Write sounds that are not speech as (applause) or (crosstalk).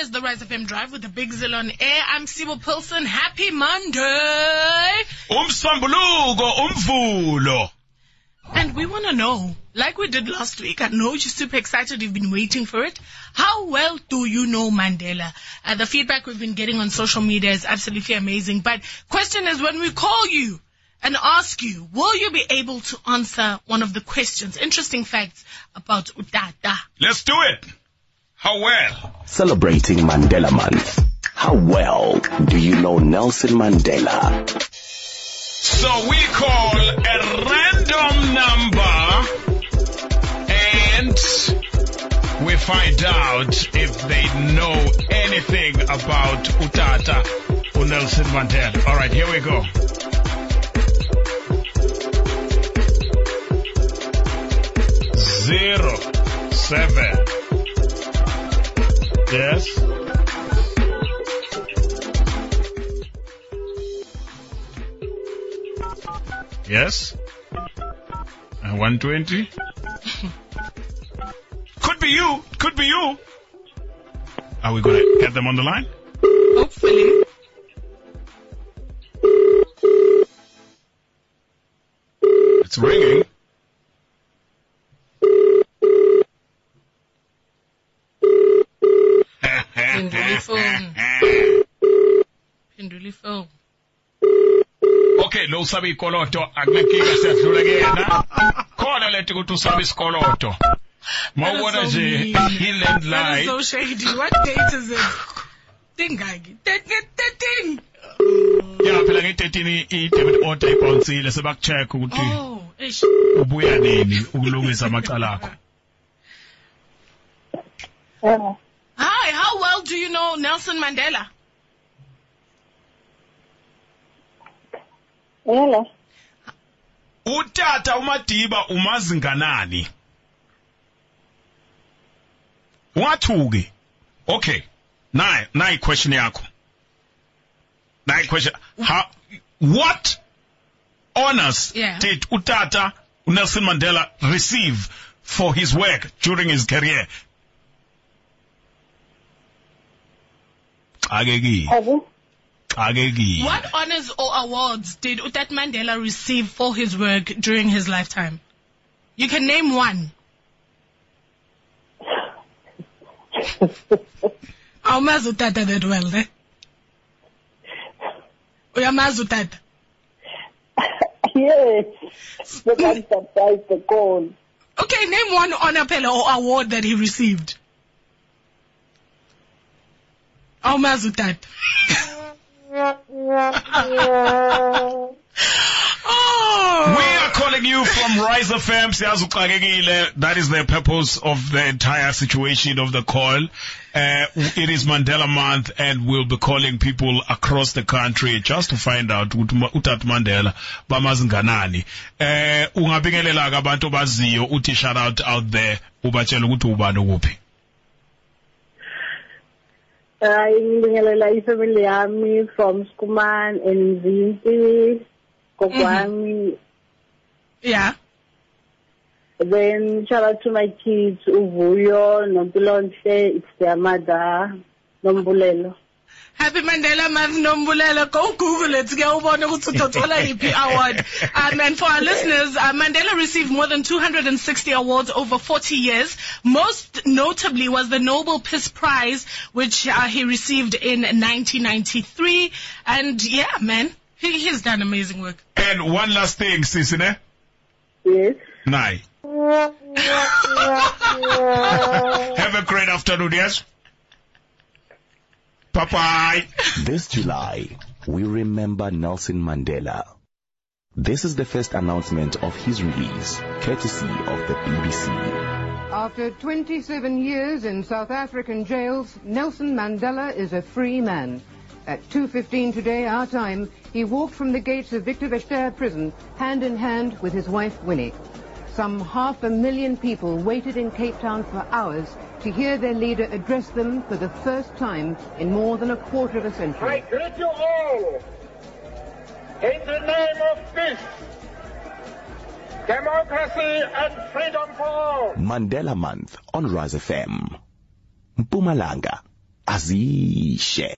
is the Rise FM Drive with the Big Zill on air. I'm Sibo Pilson. Happy Monday. umsambuluko umvulo And we want to know, like we did last week, I know you're super excited. You've been waiting for it. How well do you know Mandela? Uh, the feedback we've been getting on social media is absolutely amazing. But question is, when we call you and ask you, will you be able to answer one of the questions? Interesting facts about Utata. let's do it how well Celebrating Mandela Month. How well do you know Nelson Mandela? so we call a random number and we find out if they know anything about utata or Nelson mandela all right here we go zero seven yes Yes. And 120. (laughs) Could be you. Could be you. Are we gonna get them on the line? Hopefully. It's ringing. Phendula phone. Phendula phone. okay lo usaba ikoloto akunenkinga siyadlula kuyena khona lento ukuthi usaba isikoloto mawubona That is so nje mean. That is i-landline so shady. What date is it? Tingaki. Thirteen. ya phela nge-13 i-debit order ibhounsile sebaku-check ukuthi Oh, ish. ubuya nini ukulungisa amacala akho Yeah. Hi, how well do you know Nelson Mandela? Hello. utata umadiba umazi nganani ungathuki okay nayi nayi question yakho nayi question how what honors Yeah. did utata Nelson Mandela receive for his work during his career xakekile xakekile What honors or awards did Utat Mandela receive for his work during his lifetime? You can name one. Awumazi utata that well, eh? Uyamazi utata? (laughs) yes. But I'm surprised the call. Okay, name one honor phela or award that he received. Awumazi utata? (laughs) Oh! We are calling you from Rise FM. Siyazi uxakekile. That is the purpose of the entire situation of the call. Uh, it is Mandela month and we'll be calling people across the country just to find out ukuthi ma- utata Mandela bamazi nganani. Eh ungabingelela ke abantu abaziyo uthi shout out out there ubatshela ukuthi ubani kuphi. Hayi ngibingelela ifamily yami from Skuman and Zinti. Kokwami. Yeah. Then shout out to my kids, Uvuyo, Nompilonhle, it's their mother, Nombulelo. Happy Mandela Month Nombulelo. Go Google it. Ke ubone ukuthi utothola yiphi award. Um, (laughs) and for our listeners, uh, Mandela received more than 260 awards over 40 years. Most notably was the Nobel Peace Prize, which uh, he received in 1993. And yeah, man, he, he's done amazing work. And one last thing, sis, ne? Yes. Nai. (laughs) (laughs) Have a great afternoon, yes? Bye-bye. This July, we remember Nelson Mandela. This is the first announcement of his release, courtesy of the BBC. After 27 years in South African jails, Nelson Mandela is a free man. At 2.15 today, our time, he walked from the gates of Victor Verster prison, hand in hand with his wife Winnie. Some half a million people waited in Cape Town for hours to hear their leader address them for the first time in more than a quarter of a century. I greet you all in the name of peace, democracy and freedom for all. Mandela Month on Rise FM. Mpumalanga, azishe